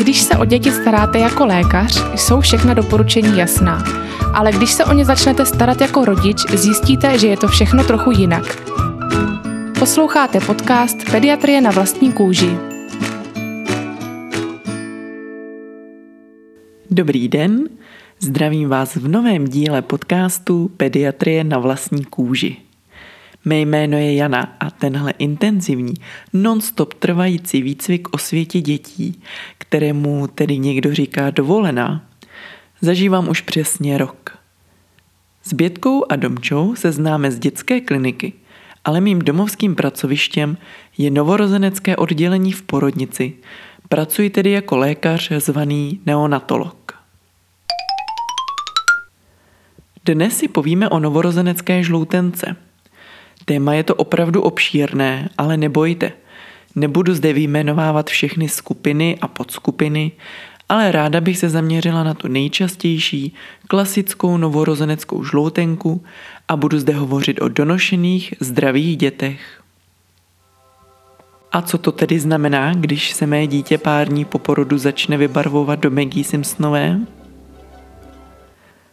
Když se o děti staráte jako lékař, jsou všechna doporučení jasná. Ale když se o ně začnete starat jako rodič, zjistíte, že je to všechno trochu jinak. Posloucháte podcast Pediatrie na vlastní kůži. Dobrý den, zdravím vás v novém díle podcastu Pediatrie na vlastní kůži. Mé jméno je Jana a tenhle intenzivní, non-stop trvající výcvik o světě dětí, kterému tedy někdo říká dovolená, zažívám už přesně rok. S Bětkou a Domčou se známe z dětské kliniky, ale mým domovským pracovištěm je novorozenecké oddělení v porodnici. Pracuji tedy jako lékař zvaný neonatolog. Dnes si povíme o novorozenecké žloutence – Téma je to opravdu obšírné, ale nebojte. Nebudu zde vyjmenovávat všechny skupiny a podskupiny, ale ráda bych se zaměřila na tu nejčastější klasickou novorozeneckou žloutenku a budu zde hovořit o donošených zdravých dětech. A co to tedy znamená, když se mé dítě pár dní po porodu začne vybarvovat do Maggie Simpsonové?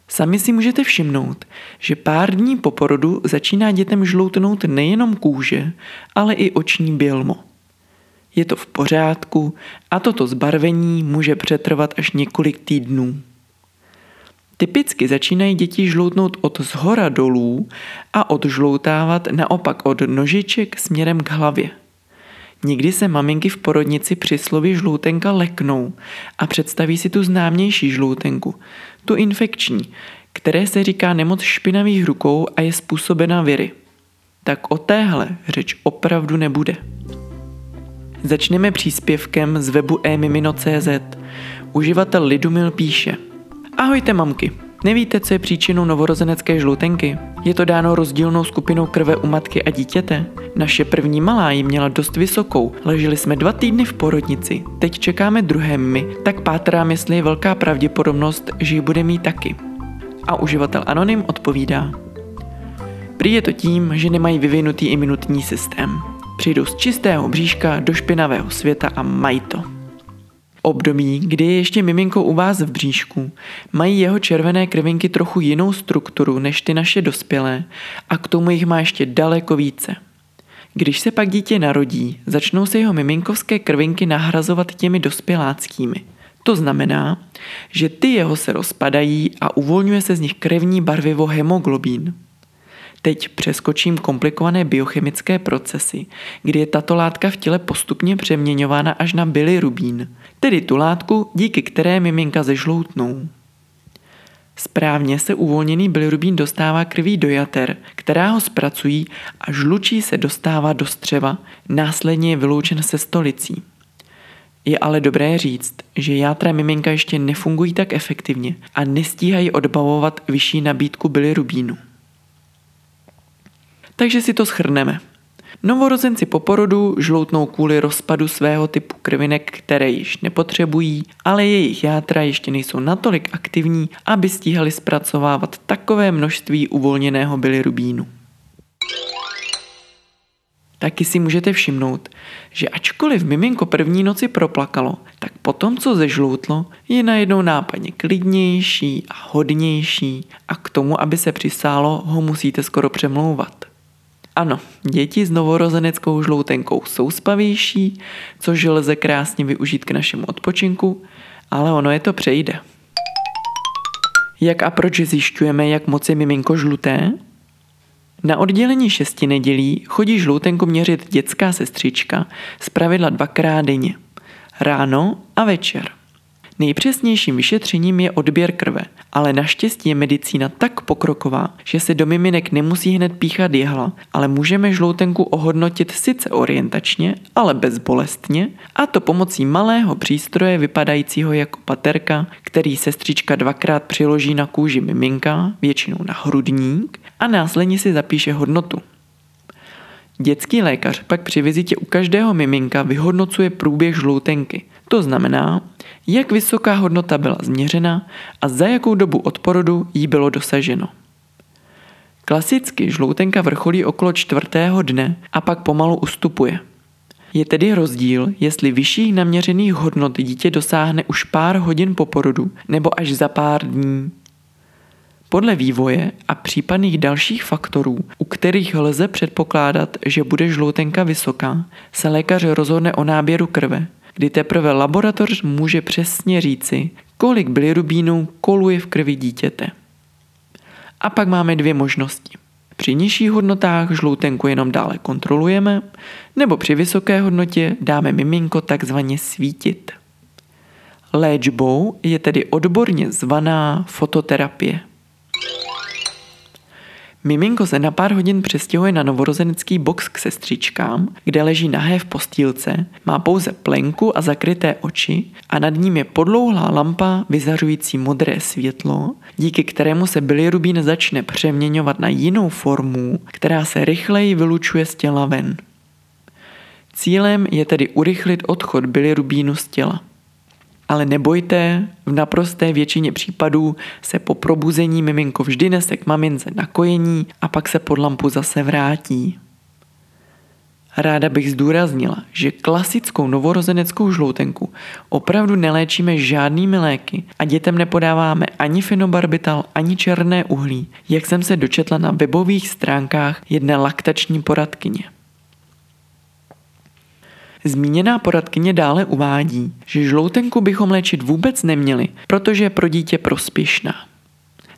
Sami si můžete všimnout, že pár dní po porodu začíná dětem žloutnout nejenom kůže, ale i oční bělmo. Je to v pořádku a toto zbarvení může přetrvat až několik týdnů. Typicky začínají děti žloutnout od zhora dolů a odžloutávat naopak od nožiček směrem k hlavě. Někdy se maminky v porodnici při slově žloutenka leknou a představí si tu známější žloutenku, tu infekční, které se říká nemoc špinavých rukou a je způsobena viry. Tak o téhle řeč opravdu nebude. Začneme příspěvkem z webu emimino.cz. Uživatel Lidumil píše Ahojte mamky, Nevíte, co je příčinou novorozenecké žlutenky? Je to dáno rozdílnou skupinou krve u matky a dítěte? Naše první malá ji měla dost vysokou, leželi jsme dva týdny v porodnici, teď čekáme druhé my, tak pátrám, jestli je velká pravděpodobnost, že ji bude mít taky. A uživatel Anonym odpovídá. Prý je to tím, že nemají vyvinutý imunitní systém. Přijdou z čistého bříška do špinavého světa a mají to období, kdy je ještě miminko u vás v bříšku, mají jeho červené krvinky trochu jinou strukturu než ty naše dospělé a k tomu jich má ještě daleko více. Když se pak dítě narodí, začnou se jeho miminkovské krvinky nahrazovat těmi dospěláckými. To znamená, že ty jeho se rozpadají a uvolňuje se z nich krevní barvivo hemoglobín. Teď přeskočím komplikované biochemické procesy, kdy je tato látka v těle postupně přeměňována až na bilirubín, tedy tu látku, díky které miminka zežloutnou. Správně se uvolněný bilirubín dostává krví do jater, která ho zpracují a žlučí se dostává do střeva, následně je vyloučen se stolicí. Je ale dobré říct, že játra miminka ještě nefungují tak efektivně a nestíhají odbavovat vyšší nabídku bilirubínu. Takže si to schrneme. Novorozenci po porodu žloutnou kvůli rozpadu svého typu krvinek, které již nepotřebují, ale jejich játra ještě nejsou natolik aktivní, aby stíhali zpracovávat takové množství uvolněného bilirubínu. Taky si můžete všimnout, že ačkoliv miminko první noci proplakalo, tak potom, co zežloutlo, je najednou nápadně klidnější a hodnější a k tomu, aby se přisálo, ho musíte skoro přemlouvat. Ano, děti s novorozeneckou žloutenkou jsou spavější, což lze krásně využít k našemu odpočinku, ale ono je to přejde. Jak a proč zjišťujeme, jak moc je miminko žluté? Na oddělení šesti nedělí chodí žloutenku měřit dětská sestřička z pravidla dvakrát denně. Ráno a večer. Nejpřesnějším vyšetřením je odběr krve, ale naštěstí je medicína tak pokroková, že se do miminek nemusí hned píchat jehla, ale můžeme žloutenku ohodnotit sice orientačně, ale bezbolestně, a to pomocí malého přístroje vypadajícího jako paterka, který sestřička dvakrát přiloží na kůži miminka, většinou na hrudník, a následně si zapíše hodnotu. Dětský lékař pak při vizitě u každého miminka vyhodnocuje průběh žloutenky. To znamená, jak vysoká hodnota byla změřena a za jakou dobu od porodu jí bylo dosaženo. Klasicky žloutenka vrcholí okolo čtvrtého dne a pak pomalu ustupuje. Je tedy rozdíl, jestli vyšších naměřených hodnot dítě dosáhne už pár hodin po porodu nebo až za pár dní. Podle vývoje a případných dalších faktorů, u kterých lze předpokládat, že bude žloutenka vysoká, se lékař rozhodne o náběru krve, kdy teprve laboratoř může přesně říci, kolik bilirubínu koluje v krvi dítěte. A pak máme dvě možnosti. Při nižších hodnotách žloutenku jenom dále kontrolujeme, nebo při vysoké hodnotě dáme miminko takzvaně svítit. Léčbou je tedy odborně zvaná fototerapie. Miminko se na pár hodin přestěhuje na novorozenecký box k sestřičkám, kde leží nahé v postýlce, má pouze plenku a zakryté oči a nad ním je podlouhlá lampa vyzařující modré světlo, díky kterému se bilirubín začne přeměňovat na jinou formu, která se rychleji vylučuje z těla ven. Cílem je tedy urychlit odchod bilirubínu z těla. Ale nebojte, v naprosté většině případů se po probuzení miminko vždy nese k mamince na kojení a pak se pod lampu zase vrátí. Ráda bych zdůraznila, že klasickou novorozeneckou žloutenku opravdu neléčíme žádnými léky a dětem nepodáváme ani fenobarbital, ani černé uhlí, jak jsem se dočetla na webových stránkách jedné laktační poradkyně. Zmíněná poradkyně dále uvádí, že žloutenku bychom léčit vůbec neměli, protože je pro dítě prospěšná.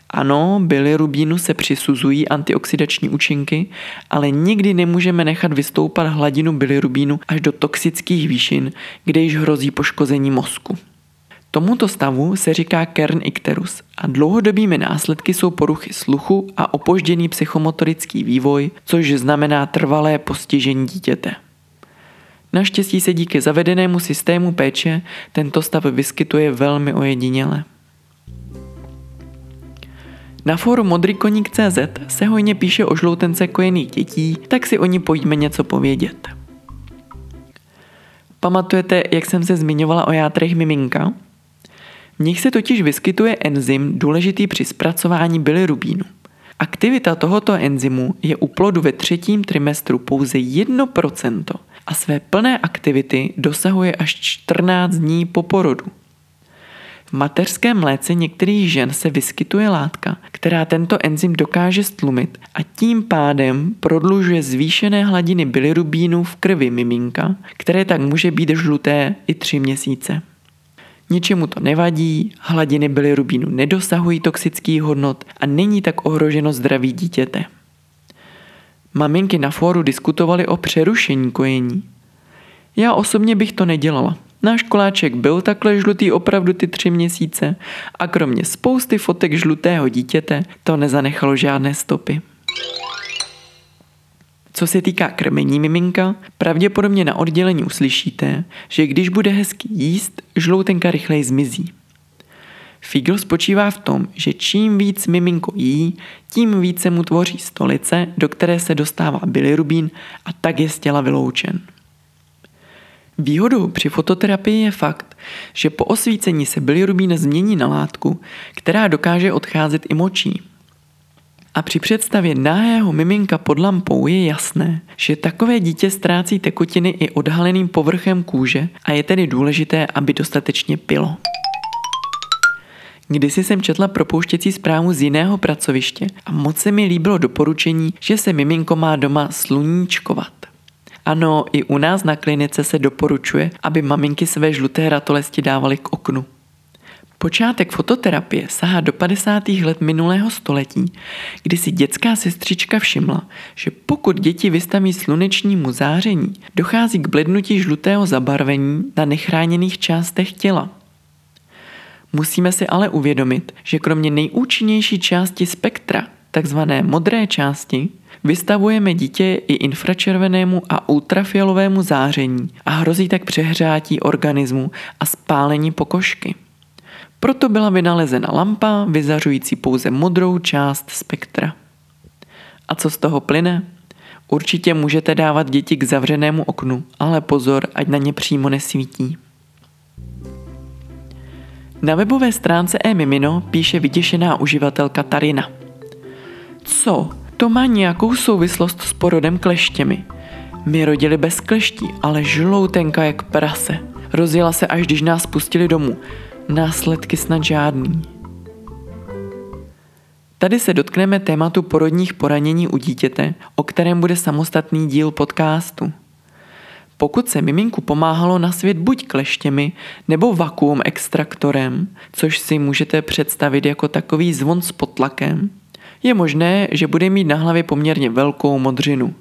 Ano, bilirubínu se přisuzují antioxidační účinky, ale nikdy nemůžeme nechat vystoupat hladinu bilirubínu až do toxických výšin, kde již hrozí poškození mozku. Tomuto stavu se říká kern icterus a dlouhodobými následky jsou poruchy sluchu a opožděný psychomotorický vývoj, což znamená trvalé postižení dítěte. Naštěstí se díky zavedenému systému péče tento stav vyskytuje velmi ojediněle. Na fóru modrikoník.cz se hojně píše o žloutence kojených dětí, tak si o ní pojďme něco povědět. Pamatujete, jak jsem se zmiňovala o játrech miminka? V nich se totiž vyskytuje enzym důležitý při zpracování bilirubínu. Aktivita tohoto enzymu je u plodu ve třetím trimestru pouze 1% a své plné aktivity dosahuje až 14 dní po porodu. V mateřském mléce některých žen se vyskytuje látka, která tento enzym dokáže stlumit a tím pádem prodlužuje zvýšené hladiny bilirubínu v krvi miminka, které tak může být žluté i tři měsíce. Ničemu to nevadí, hladiny bilirubínu nedosahují toxických hodnot a není tak ohroženo zdraví dítěte. Maminky na fóru diskutovaly o přerušení kojení. Já osobně bych to nedělala. Náš koláček byl takhle žlutý opravdu ty tři měsíce a kromě spousty fotek žlutého dítěte to nezanechalo žádné stopy. Co se týká krmení miminka, pravděpodobně na oddělení uslyšíte, že když bude hezky jíst, žloutenka rychleji zmizí. Figl spočívá v tom, že čím víc miminko jí, tím více mu tvoří stolice, do které se dostává bilirubín a tak je z těla vyloučen. Výhodou při fototerapii je fakt, že po osvícení se bilirubín změní na látku, která dokáže odcházet i močí. A při představě náhého miminka pod lampou je jasné, že takové dítě ztrácí tekutiny i odhaleným povrchem kůže a je tedy důležité, aby dostatečně pilo. Kdysi jsem četla propouštěcí zprávu z jiného pracoviště a moc se mi líbilo doporučení, že se miminko má doma sluníčkovat. Ano, i u nás na klinice se doporučuje, aby maminky své žluté ratolesti dávaly k oknu. Počátek fototerapie sahá do 50. let minulého století, kdy si dětská sestřička všimla, že pokud děti vystaví slunečnímu záření, dochází k blednutí žlutého zabarvení na nechráněných částech těla. Musíme si ale uvědomit, že kromě nejúčinnější části spektra, takzvané modré části, vystavujeme dítě i infračervenému a ultrafialovému záření a hrozí tak přehrátí organismu a spálení pokožky. Proto byla vynalezena lampa vyzařující pouze modrou část spektra. A co z toho plyne? Určitě můžete dávat děti k zavřenému oknu, ale pozor, ať na ně přímo nesvítí. Na webové stránce e-mimino píše vytěšená uživatelka Tarina. Co? To má nějakou souvislost s porodem kleštěmi. My rodili bez kleští, ale žloutenka jak prase. Rozjela se, až když nás pustili domů. Následky snad žádný. Tady se dotkneme tématu porodních poranění u dítěte, o kterém bude samostatný díl podcastu. Pokud se miminku pomáhalo na svět buď kleštěmi nebo vakuum extraktorem, což si můžete představit jako takový zvon s potlakem, je možné, že bude mít na hlavě poměrně velkou modřinu,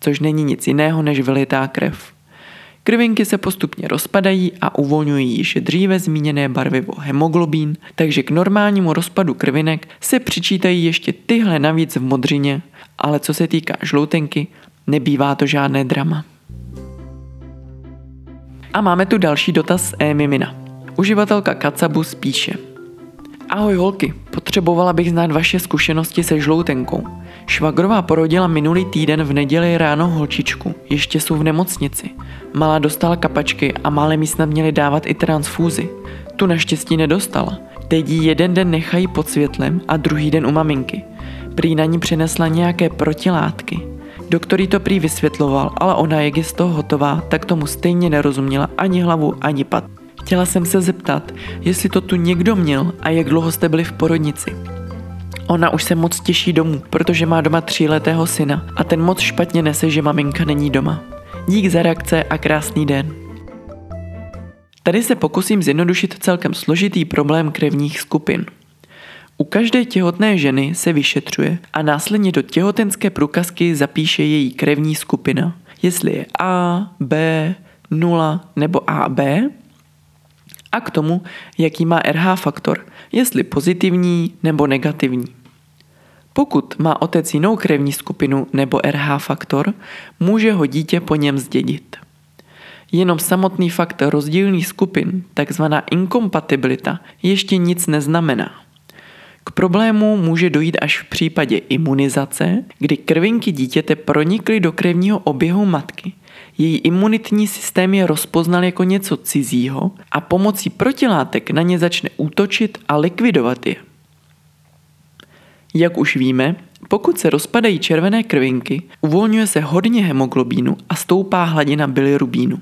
což není nic jiného než vylitá krev. Krvinky se postupně rozpadají a uvolňují již dříve zmíněné barvivo hemoglobín, takže k normálnímu rozpadu krvinek se přičítají ještě tyhle navíc v modřině, ale co se týká žloutenky, nebývá to žádné drama. A máme tu další dotaz z e-mimina. Uživatelka Kacabus píše Ahoj holky, potřebovala bych znát vaše zkušenosti se žloutenkou. Švagrová porodila minulý týden v neděli ráno holčičku, ještě jsou v nemocnici. Malá dostala kapačky a malé mi snad měli dávat i transfúzi. Tu naštěstí nedostala. Teď ji jeden den nechají pod světlem a druhý den u maminky. Prý na ní přinesla nějaké protilátky. Doktor jí to prý vysvětloval, ale ona, jak je z toho hotová, tak tomu stejně nerozuměla ani hlavu, ani pad. Chtěla jsem se zeptat, jestli to tu někdo měl a jak dlouho jste byli v porodnici. Ona už se moc těší domů, protože má doma tříletého syna a ten moc špatně nese, že maminka není doma. Dík za reakce a krásný den. Tady se pokusím zjednodušit celkem složitý problém krevních skupin. U každé těhotné ženy se vyšetřuje a následně do těhotenské průkazky zapíše její krevní skupina, jestli je A, B, 0 nebo AB a k tomu, jaký má RH faktor, jestli pozitivní nebo negativní. Pokud má otec jinou krevní skupinu nebo RH faktor, může ho dítě po něm zdědit. Jenom samotný fakt rozdílných skupin, takzvaná inkompatibilita, ještě nic neznamená. K problému může dojít až v případě imunizace, kdy krvinky dítěte pronikly do krevního oběhu matky. Její imunitní systém je rozpoznal jako něco cizího a pomocí protilátek na ně začne útočit a likvidovat je. Jak už víme, pokud se rozpadají červené krvinky, uvolňuje se hodně hemoglobínu a stoupá hladina bilirubínu.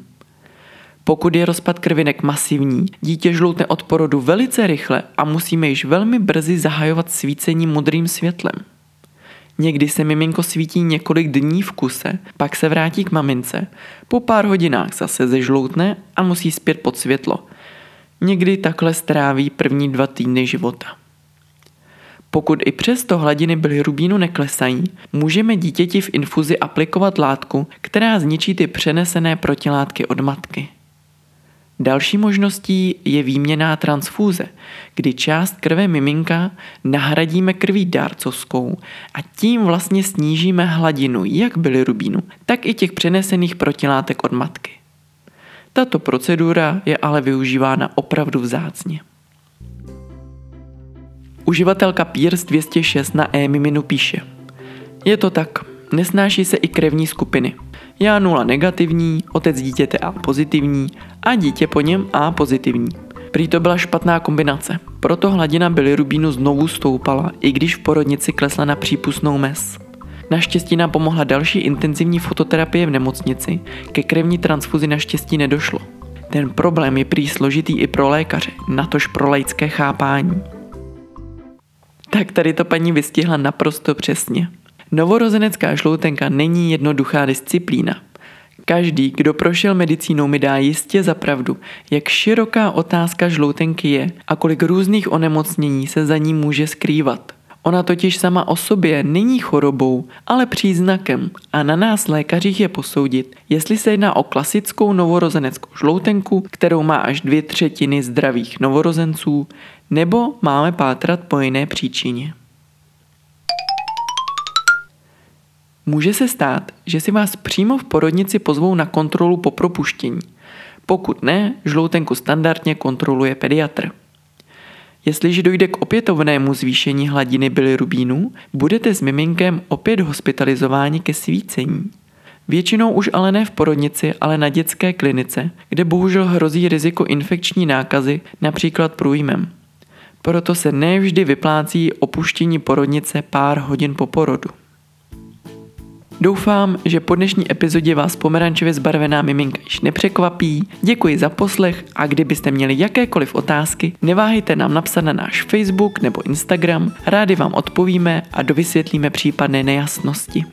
Pokud je rozpad krvinek masivní, dítě žloutne od porodu velice rychle a musíme již velmi brzy zahajovat svícení modrým světlem. Někdy se miminko svítí několik dní v kuse, pak se vrátí k mamince, po pár hodinách zase zežloutne a musí zpět pod světlo. Někdy takhle stráví první dva týdny života. Pokud i přesto hladiny bilirubínu neklesají, můžeme dítěti v infuzi aplikovat látku, která zničí ty přenesené protilátky od matky. Další možností je výměná transfúze, kdy část krve miminka nahradíme krví dárcovskou a tím vlastně snížíme hladinu jak bilirubínu, tak i těch přenesených protilátek od matky. Tato procedura je ale využívána opravdu vzácně. Uživatelka Pierce 206 na e-miminu píše Je to tak, nesnáší se i krevní skupiny. Já nula negativní, otec dítěte A pozitivní a dítě po něm A pozitivní. Prý to byla špatná kombinace, proto hladina bilirubínu znovu stoupala, i když v porodnici klesla na přípustnou mes. Naštěstí nám pomohla další intenzivní fototerapie v nemocnici, ke krevní transfuzi naštěstí nedošlo. Ten problém je prý složitý i pro lékaře, natož pro laické chápání. Tak tady to paní vystihla naprosto přesně. Novorozenecká žloutenka není jednoduchá disciplína. Každý, kdo prošel medicínou, mi dá jistě za pravdu, jak široká otázka žloutenky je a kolik různých onemocnění se za ní může skrývat. Ona totiž sama o sobě není chorobou, ale příznakem a na nás lékařích je posoudit, jestli se jedná o klasickou novorozeneckou žloutenku, kterou má až dvě třetiny zdravých novorozenců, nebo máme pátrat po jiné příčině. Může se stát, že si vás přímo v porodnici pozvou na kontrolu po propuštění. Pokud ne, žloutenku standardně kontroluje pediatr. Jestliže dojde k opětovnému zvýšení hladiny bilirubínu, budete s miminkem opět hospitalizováni ke svícení. Většinou už ale ne v porodnici, ale na dětské klinice, kde bohužel hrozí riziko infekční nákazy, například průjmem. Proto se nevždy vyplácí opuštění porodnice pár hodin po porodu. Doufám, že po dnešní epizodě vás pomerančově zbarvená miminka již nepřekvapí. Děkuji za poslech a kdybyste měli jakékoliv otázky, neváhejte nám napsat na náš Facebook nebo Instagram. Rádi vám odpovíme a dovysvětlíme případné nejasnosti.